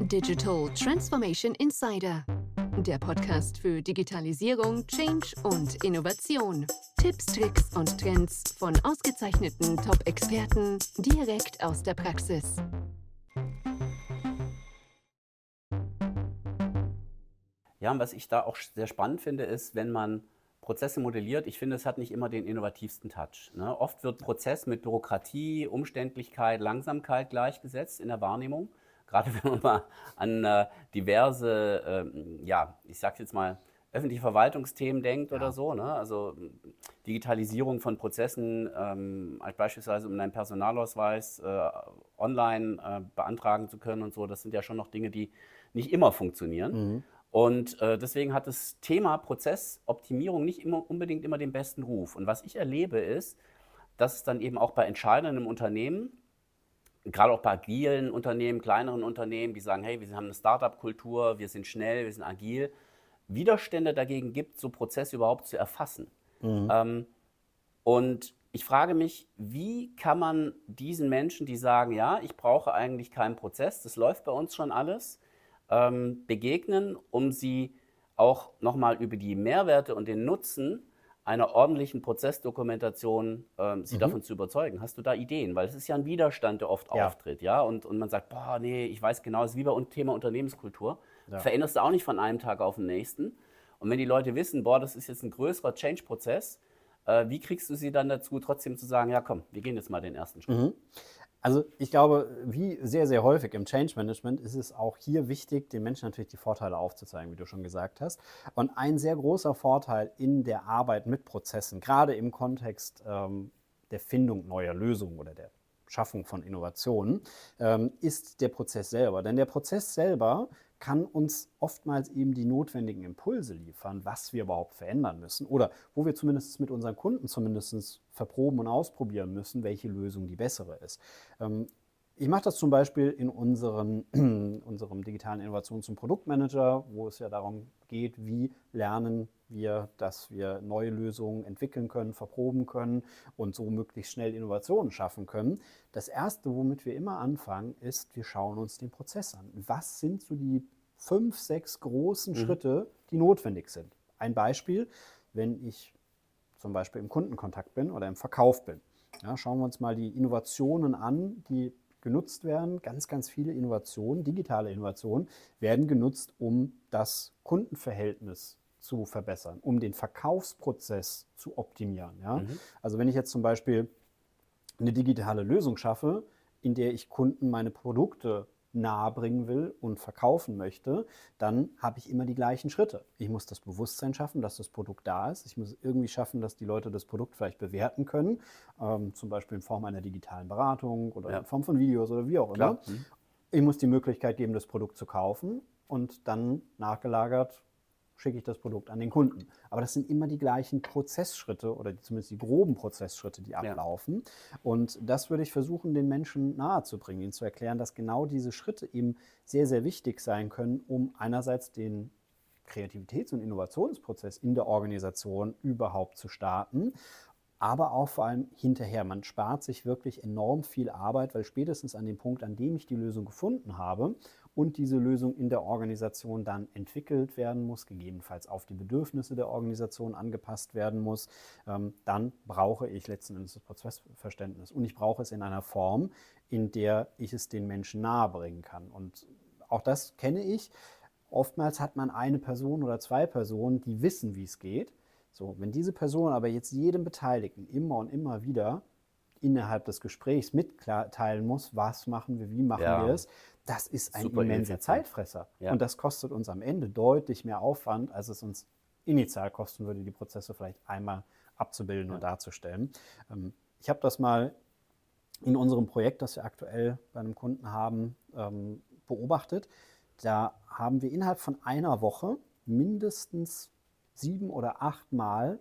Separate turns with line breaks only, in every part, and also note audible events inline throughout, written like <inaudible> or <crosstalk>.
Digital Transformation Insider, der Podcast für Digitalisierung, Change und Innovation. Tipps, Tricks und Trends von ausgezeichneten Top-Experten direkt aus der Praxis.
Ja, und was ich da auch sehr spannend finde, ist, wenn man Prozesse modelliert, ich finde, es hat nicht immer den innovativsten Touch. Ne? Oft wird Prozess mit Bürokratie, Umständlichkeit, Langsamkeit gleichgesetzt in der Wahrnehmung. Gerade wenn man mal an äh, diverse, ähm, ja, ich sag's jetzt mal, öffentliche Verwaltungsthemen denkt ja. oder so. Ne? Also Digitalisierung von Prozessen, ähm, beispielsweise um einen Personalausweis äh, online äh, beantragen zu können und so, das sind ja schon noch Dinge, die nicht immer funktionieren. Mhm. Und äh, deswegen hat das Thema Prozessoptimierung nicht immer, unbedingt immer den besten Ruf. Und was ich erlebe ist, dass es dann eben auch bei Entscheidern im Unternehmen, gerade auch bei agilen Unternehmen, kleineren Unternehmen, die sagen, hey, wir haben eine Startup-Kultur, wir sind schnell, wir sind agil, Widerstände dagegen gibt, so Prozesse überhaupt zu erfassen. Mhm. Ähm, und ich frage mich, wie kann man diesen Menschen, die sagen, ja, ich brauche eigentlich keinen Prozess, das läuft bei uns schon alles, ähm, begegnen, um sie auch nochmal über die Mehrwerte und den Nutzen einer ordentlichen Prozessdokumentation ähm, sie mhm. davon zu überzeugen. Hast du da Ideen? Weil es ist ja ein Widerstand, der oft ja. auftritt, ja. Und, und man sagt, boah, nee, ich weiß genau, es ist wie bei Thema Unternehmenskultur. Ja. Veränderst du auch nicht von einem Tag auf den nächsten. Und wenn die Leute wissen, boah, das ist jetzt ein größerer Change-Prozess, äh, wie kriegst du sie dann dazu, trotzdem zu sagen, ja komm, wir gehen jetzt mal den ersten Schritt? Mhm.
Also ich glaube, wie sehr, sehr häufig im Change Management ist es auch hier wichtig, den Menschen natürlich die Vorteile aufzuzeigen, wie du schon gesagt hast. Und ein sehr großer Vorteil in der Arbeit mit Prozessen, gerade im Kontext ähm, der Findung neuer Lösungen oder der Schaffung von Innovationen, ähm, ist der Prozess selber. Denn der Prozess selber kann uns oftmals eben die notwendigen Impulse liefern, was wir überhaupt verändern müssen oder wo wir zumindest mit unseren Kunden zumindest verproben und ausprobieren müssen, welche Lösung die bessere ist. Ähm, ich mache das zum Beispiel in unseren, <clears throat> unserem digitalen Innovations- und Produktmanager, wo es ja darum geht, wie lernen wir, dass wir neue Lösungen entwickeln können, verproben können und so möglichst schnell Innovationen schaffen können. Das Erste, womit wir immer anfangen, ist, wir schauen uns den Prozess an. Was sind so die fünf, sechs großen mhm. Schritte, die notwendig sind? Ein Beispiel, wenn ich zum Beispiel im Kundenkontakt bin oder im Verkauf bin. Ja, schauen wir uns mal die Innovationen an, die genutzt werden. Ganz, ganz viele Innovationen, digitale Innovationen, werden genutzt, um das Kundenverhältnis zu verbessern, um den Verkaufsprozess zu optimieren. Ja? Mhm. Also wenn ich jetzt zum Beispiel eine digitale Lösung schaffe, in der ich Kunden meine Produkte nahebringen will und verkaufen möchte, dann habe ich immer die gleichen Schritte. Ich muss das Bewusstsein schaffen, dass das Produkt da ist. Ich muss irgendwie schaffen, dass die Leute das Produkt vielleicht bewerten können, ähm, zum Beispiel in Form einer digitalen Beratung oder ja. in Form von Videos oder wie auch Klar. immer. Mhm. Ich muss die Möglichkeit geben, das Produkt zu kaufen und dann nachgelagert schicke ich das Produkt an den Kunden. Aber das sind immer die gleichen Prozessschritte oder zumindest die groben Prozessschritte, die ablaufen. Ja. Und das würde ich versuchen, den Menschen nahezubringen, ihnen zu erklären, dass genau diese Schritte eben sehr, sehr wichtig sein können, um einerseits den Kreativitäts- und Innovationsprozess in der Organisation überhaupt zu starten aber auch vor allem hinterher. Man spart sich wirklich enorm viel Arbeit, weil spätestens an dem Punkt, an dem ich die Lösung gefunden habe und diese Lösung in der Organisation dann entwickelt werden muss, gegebenenfalls auf die Bedürfnisse der Organisation angepasst werden muss, ähm, dann brauche ich letzten Endes das Prozessverständnis. Und ich brauche es in einer Form, in der ich es den Menschen nahebringen kann. Und auch das kenne ich. Oftmals hat man eine Person oder zwei Personen, die wissen, wie es geht. So, wenn diese Person aber jetzt jedem Beteiligten immer und immer wieder innerhalb des Gesprächs mitteilen muss, was machen wir, wie machen ja. wir es, das ist ein Super immenser Zeitfresser. Ja. Und das kostet uns am Ende deutlich mehr Aufwand, als es uns initial kosten würde, die Prozesse vielleicht einmal abzubilden ja. und darzustellen. Ähm, ich habe das mal in unserem Projekt, das wir aktuell bei einem Kunden haben, ähm, beobachtet. Da haben wir innerhalb von einer Woche mindestens sieben oder acht Mal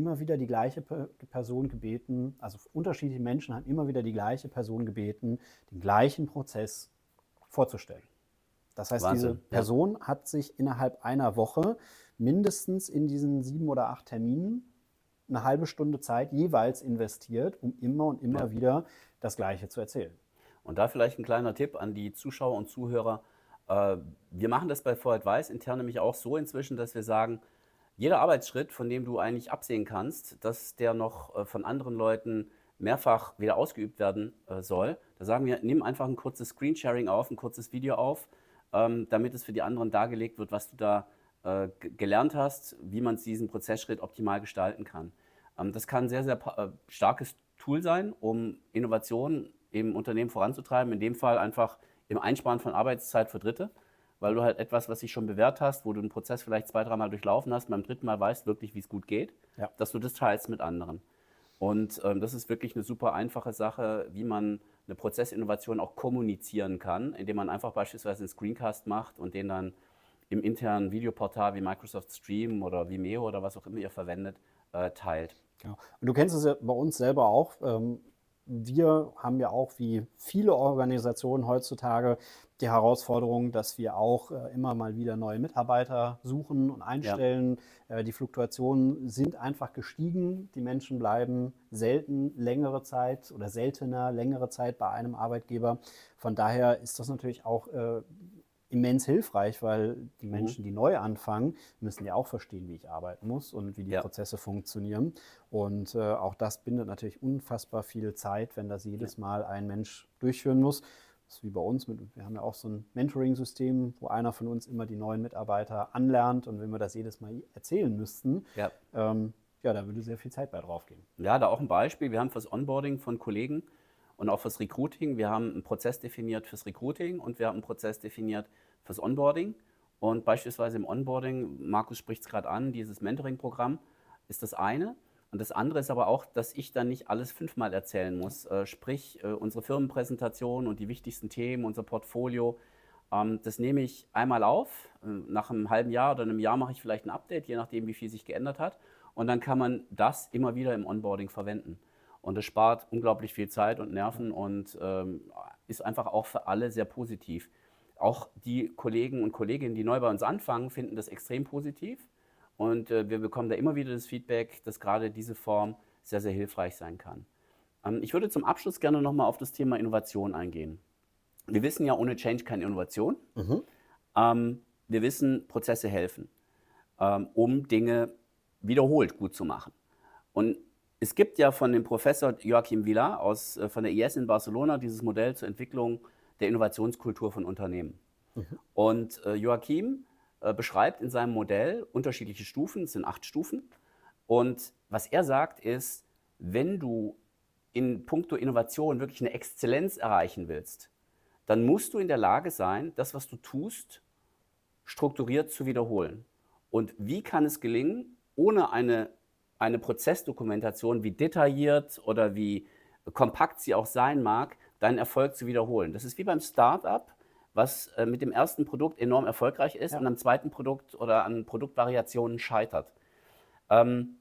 immer wieder die gleiche Person gebeten, also unterschiedliche Menschen haben immer wieder die gleiche Person gebeten, den gleichen Prozess vorzustellen. Das heißt, Wahnsinn. diese Person ja. hat sich innerhalb einer Woche mindestens in diesen sieben oder acht Terminen eine halbe Stunde Zeit jeweils investiert, um immer und immer ja. wieder das Gleiche zu erzählen.
Und da vielleicht ein kleiner Tipp an die Zuschauer und Zuhörer. Äh, wir machen das bei For Advice intern nämlich auch so inzwischen, dass wir sagen, jeder Arbeitsschritt, von dem du eigentlich absehen kannst, dass der noch äh, von anderen Leuten mehrfach wieder ausgeübt werden äh, soll, da sagen wir, nimm einfach ein kurzes Screensharing auf, ein kurzes Video auf, ähm, damit es für die anderen dargelegt wird, was du da äh, gelernt hast, wie man diesen Prozessschritt optimal gestalten kann. Ähm, das kann ein sehr, sehr starkes Tool sein, um Innovationen im Unternehmen voranzutreiben. In dem Fall einfach im Einsparen von Arbeitszeit für Dritte, weil du halt etwas, was sich schon bewährt hast, wo du einen Prozess vielleicht zwei, dreimal durchlaufen hast, beim dritten Mal weißt wirklich, wie es gut geht, ja. dass du das teilst mit anderen. Und ähm, das ist wirklich eine super einfache Sache, wie man eine Prozessinnovation auch kommunizieren kann, indem man einfach beispielsweise einen Screencast macht und den dann im internen Videoportal wie Microsoft Stream oder Vimeo oder was auch immer ihr verwendet, äh, teilt.
Genau. Und du kennst es ja bei uns selber auch. Ähm, wir haben ja auch wie viele Organisationen heutzutage die Herausforderung, dass wir auch äh, immer mal wieder neue Mitarbeiter suchen und einstellen. Ja. Äh, die Fluktuationen sind einfach gestiegen. Die Menschen bleiben selten längere Zeit oder seltener längere Zeit bei einem Arbeitgeber. Von daher ist das natürlich auch äh, immens hilfreich, weil die mhm. Menschen, die neu anfangen, müssen ja auch verstehen, wie ich arbeiten muss und wie die ja. Prozesse funktionieren. Und äh, auch das bindet natürlich unfassbar viel Zeit, wenn das jedes Mal ein Mensch durchführen muss. Das ist wie bei uns. Mit, wir haben ja auch so ein Mentoring-System, wo einer von uns immer die neuen Mitarbeiter anlernt. Und wenn wir das jedes Mal erzählen müssten, ja, ähm, ja da würde sehr viel Zeit bei draufgehen.
Ja, da auch ein Beispiel. Wir haben fürs Onboarding von Kollegen und auch fürs Recruiting. Wir haben einen Prozess definiert fürs Recruiting und wir haben einen Prozess definiert fürs Onboarding. Und beispielsweise im Onboarding, Markus spricht es gerade an, dieses Mentoring-Programm ist das eine. Und das andere ist aber auch, dass ich dann nicht alles fünfmal erzählen muss. Äh, sprich, äh, unsere Firmenpräsentation und die wichtigsten Themen, unser Portfolio, ähm, das nehme ich einmal auf. Äh, nach einem halben Jahr oder einem Jahr mache ich vielleicht ein Update, je nachdem, wie viel sich geändert hat. Und dann kann man das immer wieder im Onboarding verwenden. Und es spart unglaublich viel Zeit und Nerven und ähm, ist einfach auch für alle sehr positiv. Auch die Kollegen und Kolleginnen, die neu bei uns anfangen, finden das extrem positiv. Und äh, wir bekommen da immer wieder das Feedback, dass gerade diese Form sehr, sehr hilfreich sein kann. Ähm, ich würde zum Abschluss gerne nochmal auf das Thema Innovation eingehen. Wir wissen ja, ohne Change keine Innovation. Mhm. Ähm, wir wissen, Prozesse helfen, ähm, um Dinge wiederholt gut zu machen. Und es gibt ja von dem Professor Joachim Villar aus, äh, von der IS in Barcelona dieses Modell zur Entwicklung der Innovationskultur von Unternehmen. Mhm. Und äh, Joachim äh, beschreibt in seinem Modell unterschiedliche Stufen, es sind acht Stufen. Und was er sagt ist, wenn du in puncto Innovation wirklich eine Exzellenz erreichen willst, dann musst du in der Lage sein, das, was du tust, strukturiert zu wiederholen. Und wie kann es gelingen, ohne eine eine Prozessdokumentation, wie detailliert oder wie kompakt sie auch sein mag, deinen Erfolg zu wiederholen. Das ist wie beim Startup, was äh, mit dem ersten Produkt enorm erfolgreich ist ja. und am zweiten Produkt oder an Produktvariationen scheitert. Ähm,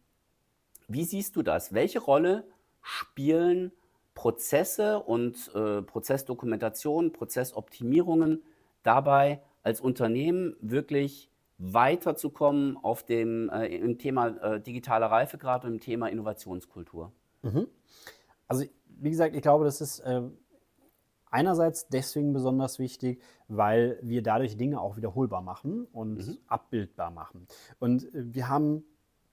wie siehst du das? Welche Rolle spielen Prozesse und äh, Prozessdokumentation, Prozessoptimierungen dabei, als Unternehmen wirklich weiterzukommen auf dem äh, im Thema äh, digitaler Reifegrad und im Thema Innovationskultur? Mhm.
Also wie gesagt, ich glaube, das ist äh, einerseits deswegen besonders wichtig, weil wir dadurch Dinge auch wiederholbar machen und mhm. abbildbar machen. Und äh, wir haben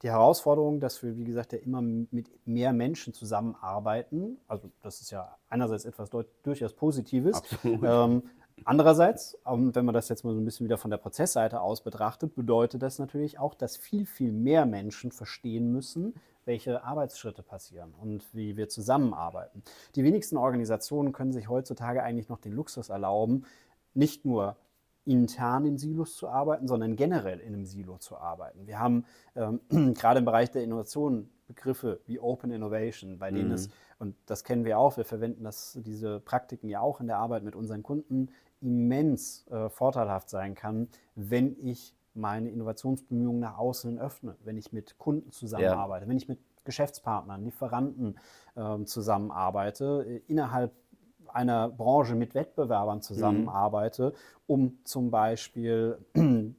die Herausforderung, dass wir, wie gesagt, ja immer mit mehr Menschen zusammenarbeiten. Also das ist ja einerseits etwas durchaus Positives. Ähm, Andererseits, wenn man das jetzt mal so ein bisschen wieder von der Prozessseite aus betrachtet, bedeutet das natürlich auch, dass viel, viel mehr Menschen verstehen müssen, welche Arbeitsschritte passieren und wie wir zusammenarbeiten. Die wenigsten Organisationen können sich heutzutage eigentlich noch den Luxus erlauben, nicht nur intern in Silos zu arbeiten, sondern generell in einem Silo zu arbeiten. Wir haben ähm, <clears throat> gerade im Bereich der Innovation Begriffe wie Open Innovation, bei denen mhm. es, und das kennen wir auch, wir verwenden das, diese Praktiken ja auch in der Arbeit mit unseren Kunden, immens äh, vorteilhaft sein kann, wenn ich meine Innovationsbemühungen nach außen öffne, wenn ich mit Kunden zusammenarbeite, ja. wenn ich mit Geschäftspartnern, Lieferanten äh, zusammenarbeite, äh, innerhalb einer Branche mit Wettbewerbern zusammenarbeite, mhm. um zum Beispiel, <clears throat>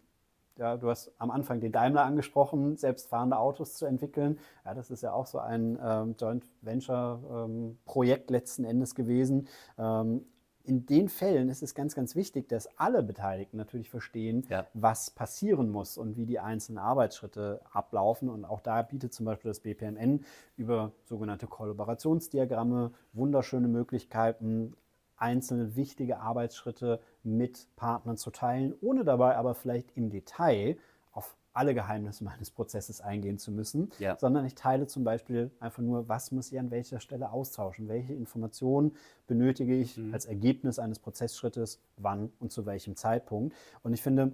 ja, du hast am Anfang den Daimler angesprochen, selbstfahrende Autos zu entwickeln. Ja, das ist ja auch so ein ähm, Joint Venture ähm, Projekt letzten Endes gewesen. Ähm, in den Fällen ist es ganz, ganz wichtig, dass alle Beteiligten natürlich verstehen, ja. was passieren muss und wie die einzelnen Arbeitsschritte ablaufen. Und auch da bietet zum Beispiel das BPMN über sogenannte Kollaborationsdiagramme wunderschöne Möglichkeiten, einzelne wichtige Arbeitsschritte mit Partnern zu teilen, ohne dabei aber vielleicht im Detail alle Geheimnisse meines Prozesses eingehen zu müssen, ja. sondern ich teile zum Beispiel einfach nur, was muss ich an welcher Stelle austauschen, welche Informationen benötige ich mhm. als Ergebnis eines Prozessschrittes, wann und zu welchem Zeitpunkt. Und ich finde,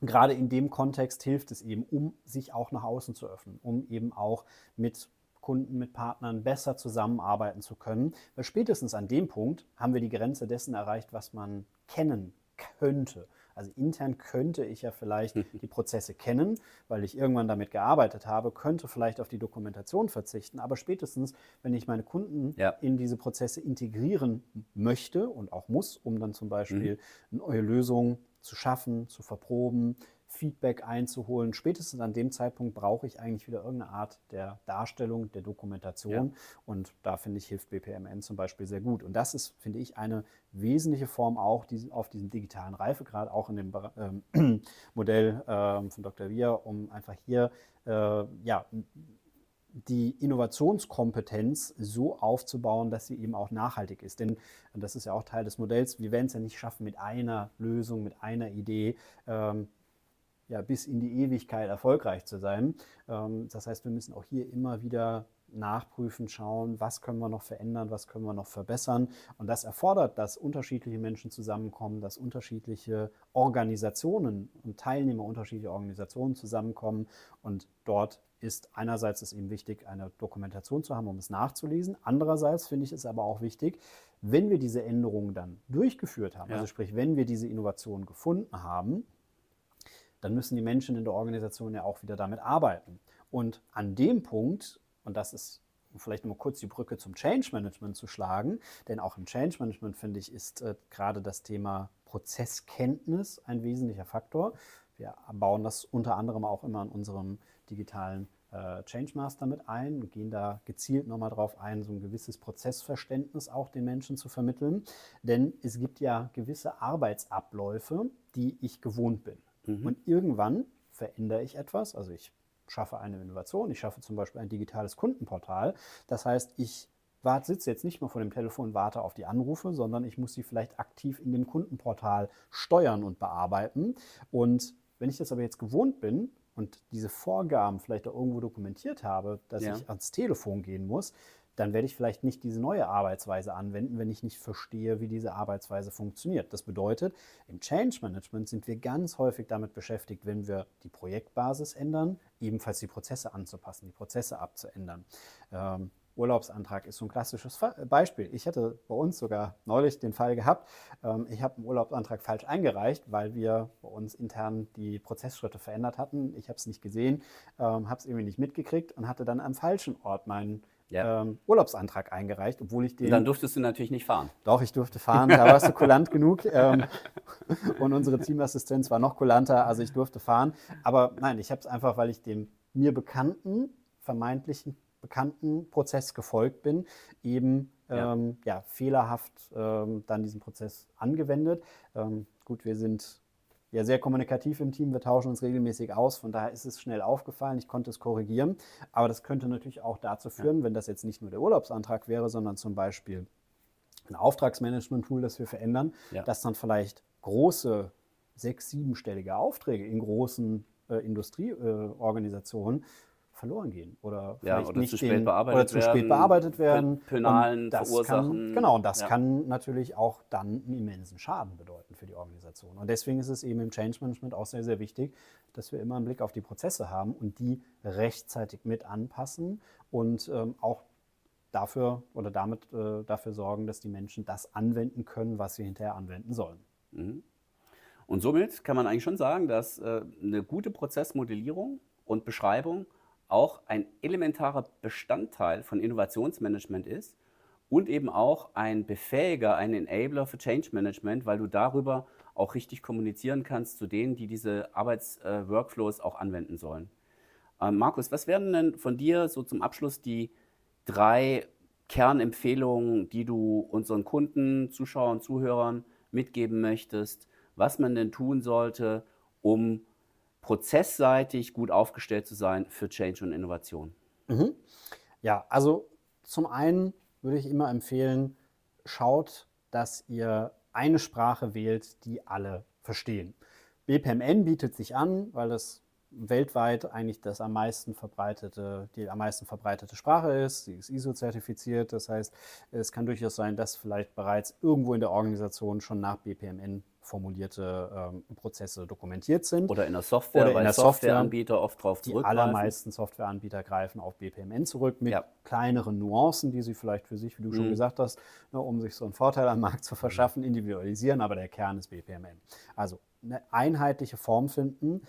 gerade in dem Kontext hilft es eben, um sich auch nach außen zu öffnen, um eben auch mit Kunden, mit Partnern besser zusammenarbeiten zu können. Weil spätestens an dem Punkt haben wir die Grenze dessen erreicht, was man kennen könnte. Also intern könnte ich ja vielleicht <laughs> die Prozesse kennen, weil ich irgendwann damit gearbeitet habe, könnte vielleicht auf die Dokumentation verzichten. Aber spätestens, wenn ich meine Kunden ja. in diese Prozesse integrieren möchte und auch muss, um dann zum Beispiel mhm. neue Lösungen zu schaffen, zu verproben, Feedback einzuholen. Spätestens an dem Zeitpunkt brauche ich eigentlich wieder irgendeine Art der Darstellung, der Dokumentation. Ja. Und da finde ich, hilft BPMN zum Beispiel sehr gut. Und das ist, finde ich, eine wesentliche Form auch diesen, auf diesem digitalen Reifegrad, auch in dem ähm, <clears throat> Modell ähm, von Dr. Wier, um einfach hier äh, ja, die Innovationskompetenz so aufzubauen, dass sie eben auch nachhaltig ist. Denn das ist ja auch Teil des Modells. Wir werden es ja nicht schaffen, mit einer Lösung, mit einer Idee ähm, ja, bis in die Ewigkeit erfolgreich zu sein. Ähm, das heißt, wir müssen auch hier immer wieder nachprüfen, schauen, was können wir noch verändern, was können wir noch verbessern. Und das erfordert, dass unterschiedliche Menschen zusammenkommen, dass unterschiedliche Organisationen und Teilnehmer unterschiedlicher Organisationen zusammenkommen. Und dort ist einerseits es eben wichtig, eine Dokumentation zu haben, um es nachzulesen. Andererseits finde ich es aber auch wichtig, wenn wir diese Änderungen dann durchgeführt haben, ja. also sprich, wenn wir diese Innovation gefunden haben, dann müssen die Menschen in der Organisation ja auch wieder damit arbeiten. Und an dem Punkt, und das ist vielleicht noch mal kurz die Brücke zum Change Management zu schlagen, denn auch im Change Management, finde ich, ist äh, gerade das Thema Prozesskenntnis ein wesentlicher Faktor. Wir bauen das unter anderem auch immer in unserem digitalen äh, Change Master mit ein und gehen da gezielt nochmal drauf ein, so ein gewisses Prozessverständnis auch den Menschen zu vermitteln. Denn es gibt ja gewisse Arbeitsabläufe, die ich gewohnt bin. Mhm. Und irgendwann verändere ich etwas, also ich schaffe eine Innovation, ich schaffe zum Beispiel ein digitales Kundenportal. Das heißt, ich sitze jetzt nicht mehr vor dem Telefon warte auf die Anrufe, sondern ich muss sie vielleicht aktiv in dem Kundenportal steuern und bearbeiten. Und wenn ich das aber jetzt gewohnt bin und diese Vorgaben vielleicht auch irgendwo dokumentiert habe, dass ja. ich ans Telefon gehen muss, dann werde ich vielleicht nicht diese neue Arbeitsweise anwenden, wenn ich nicht verstehe, wie diese Arbeitsweise funktioniert. Das bedeutet, im Change Management sind wir ganz häufig damit beschäftigt, wenn wir die Projektbasis ändern, ebenfalls die Prozesse anzupassen, die Prozesse abzuändern. Ähm, Urlaubsantrag ist so ein klassisches Beispiel. Ich hätte bei uns sogar neulich den Fall gehabt, ähm, ich habe einen Urlaubsantrag falsch eingereicht, weil wir bei uns intern die Prozessschritte verändert hatten. Ich habe es nicht gesehen, ähm, habe es irgendwie nicht mitgekriegt und hatte dann am falschen Ort meinen ja. ähm, Urlaubsantrag eingereicht, obwohl ich den.
Dann durftest du natürlich nicht fahren.
Doch, ich durfte fahren, da warst du kulant <laughs> genug. Ähm, und unsere Teamassistenz war noch kulanter, also ich durfte fahren. Aber nein, ich habe es einfach, weil ich dem mir bekannten, vermeintlichen bekannten Prozess gefolgt bin, eben ja. Ähm, ja fehlerhaft ähm, dann diesen Prozess angewendet. Ähm, gut, wir sind ja sehr kommunikativ im Team. Wir tauschen uns regelmäßig aus. Von daher ist es schnell aufgefallen. Ich konnte es korrigieren. Aber das könnte natürlich auch dazu führen, ja. wenn das jetzt nicht nur der Urlaubsantrag wäre, sondern zum Beispiel ein Auftragsmanagement-Tool, das wir verändern, ja. dass dann vielleicht große sechs-, siebenstellige Aufträge in großen äh, Industrieorganisationen äh, verloren gehen oder
ja, oder nicht zu spät den, bearbeitet
oder zu spät bearbeitet werden.
Penalen verursachen.
Kann, genau, und das ja. kann natürlich auch dann einen immensen Schaden bedeuten für die Organisation. Und deswegen ist es eben im Change Management auch sehr, sehr wichtig, dass wir immer einen Blick auf die Prozesse haben und die rechtzeitig mit anpassen und ähm, auch dafür oder damit äh, dafür sorgen, dass die Menschen das anwenden können, was sie hinterher anwenden sollen. Mhm.
Und somit kann man eigentlich schon sagen, dass äh, eine gute Prozessmodellierung und Beschreibung auch ein elementarer Bestandteil von Innovationsmanagement ist und eben auch ein Befähiger, ein Enabler für Change Management, weil du darüber auch richtig kommunizieren kannst zu denen, die diese Arbeitsworkflows äh, auch anwenden sollen. Ähm, Markus, was wären denn von dir so zum Abschluss die drei Kernempfehlungen, die du unseren Kunden, Zuschauern, Zuhörern mitgeben möchtest, was man denn tun sollte, um prozessseitig gut aufgestellt zu sein für Change und Innovation?
Mhm. Ja, also zum einen würde ich immer empfehlen, schaut, dass ihr eine Sprache wählt, die alle verstehen. BPMN bietet sich an, weil das weltweit eigentlich das am meisten verbreitete, die am meisten verbreitete Sprache ist. Sie ist ISO-zertifiziert, das heißt, es kann durchaus sein, dass vielleicht bereits irgendwo in der Organisation schon nach BPMN formulierte ähm, Prozesse dokumentiert sind.
Oder in der Software,
Oder in
weil
der Software,
Softwareanbieter oft drauf
Die
zurückgreifen.
allermeisten Softwareanbieter greifen auf BPMN zurück mit
Ja.
kleineren Nuancen, die sie vielleicht für sich, wie du schon
Mhm.
gesagt hast, ne, um sich so einen Vorteil am Markt zu verschaffen, individualisieren, aber der Kern ist BPMN. Also eine einheitliche Form finden,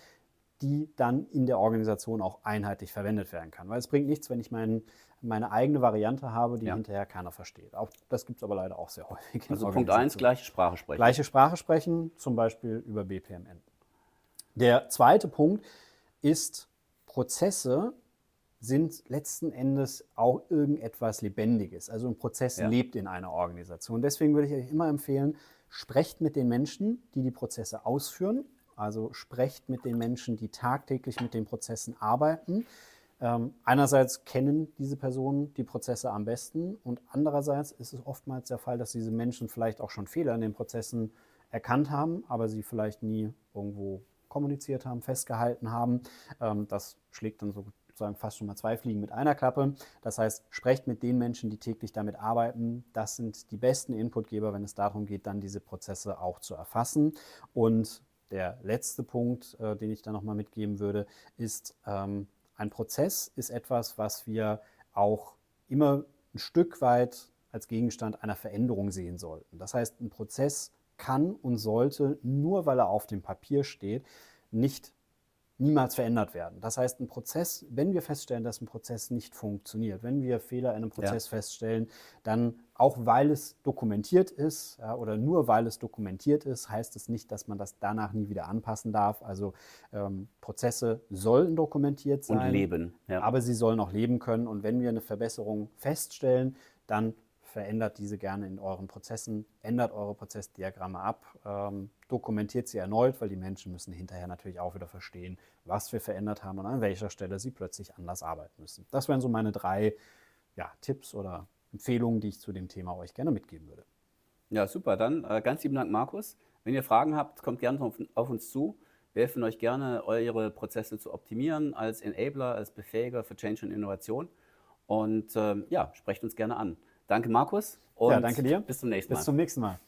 die dann in der Organisation auch einheitlich verwendet werden kann. Weil es bringt nichts, wenn ich mein, meine eigene Variante habe, die
Ja.
hinterher keiner versteht. Auch das gibt es aber leider auch sehr häufig.
Also Punkt 1,
Organisationen
gleiche Sprache sprechen.
gleiche Sprache sprechen, zum Beispiel über BPMN. Der zweite Punkt ist, Prozesse sind letzten Endes auch irgendetwas Lebendiges. Also ein Prozess
Ja.
lebt in einer Organisation. Deswegen würde ich euch immer empfehlen, sprecht mit den Menschen, die die Prozesse ausführen. Also sprecht mit den Menschen, die tagtäglich mit den Prozessen arbeiten. Ähm, einerseits kennen diese Personen die Prozesse am besten und andererseits ist es oftmals der Fall, dass diese Menschen vielleicht auch schon Fehler in den Prozessen erkannt haben, aber sie vielleicht nie irgendwo kommuniziert haben, festgehalten haben. Ähm, das schlägt dann sozusagen fast schon mal zwei Fliegen mit einer Klappe. Das heißt, sprecht mit den Menschen, die täglich damit arbeiten. Das sind die besten Inputgeber, wenn es darum geht, dann diese Prozesse auch zu erfassen. Und der letzte Punkt, äh, den ich da nochmal mitgeben würde, ist, ähm, ein Prozess ist etwas, was wir auch immer ein Stück weit als Gegenstand einer Veränderung sehen sollten. Das heißt, ein Prozess kann und sollte, nur weil er auf dem Papier steht, nicht niemals verändert werden. Das heißt, ein Prozess, wenn wir feststellen, dass ein Prozess nicht funktioniert, wenn wir Fehler in einem Prozess feststellen, dann auch weil es dokumentiert ist ja, oder nur weil es dokumentiert ist, heißt es nicht, dass man das danach nie wieder anpassen darf. Also ähm, Prozesse sollen dokumentiert sein.
Und leben. Ja.
Aber sie sollen auch leben können. Und wenn wir eine Verbesserung feststellen, dann verändert diese gerne in euren Prozessen, ändert eure Prozessdiagramme ab, ähm, dokumentiert sie erneut, weil die Menschen müssen hinterher natürlich auch wieder verstehen, was wir verändert haben und an welcher Stelle sie plötzlich anders arbeiten müssen. Das wären so meine drei ja, Tipps oder Empfehlungen, die ich zu dem Thema euch gerne mitgeben würde.
Ja, super. Dann äh, ganz lieben Dank, Markus. Wenn ihr Fragen habt, kommt gerne auf, auf uns zu. Wir helfen euch gerne, eure Prozesse zu optimieren als Enabler, als Befähiger für Change und Innovation. Und ähm, ja, sprecht uns gerne an. Danke, Markus. Und
Ja, danke dir.
Bis zum nächsten Mal.
Bis zum nächsten Mal.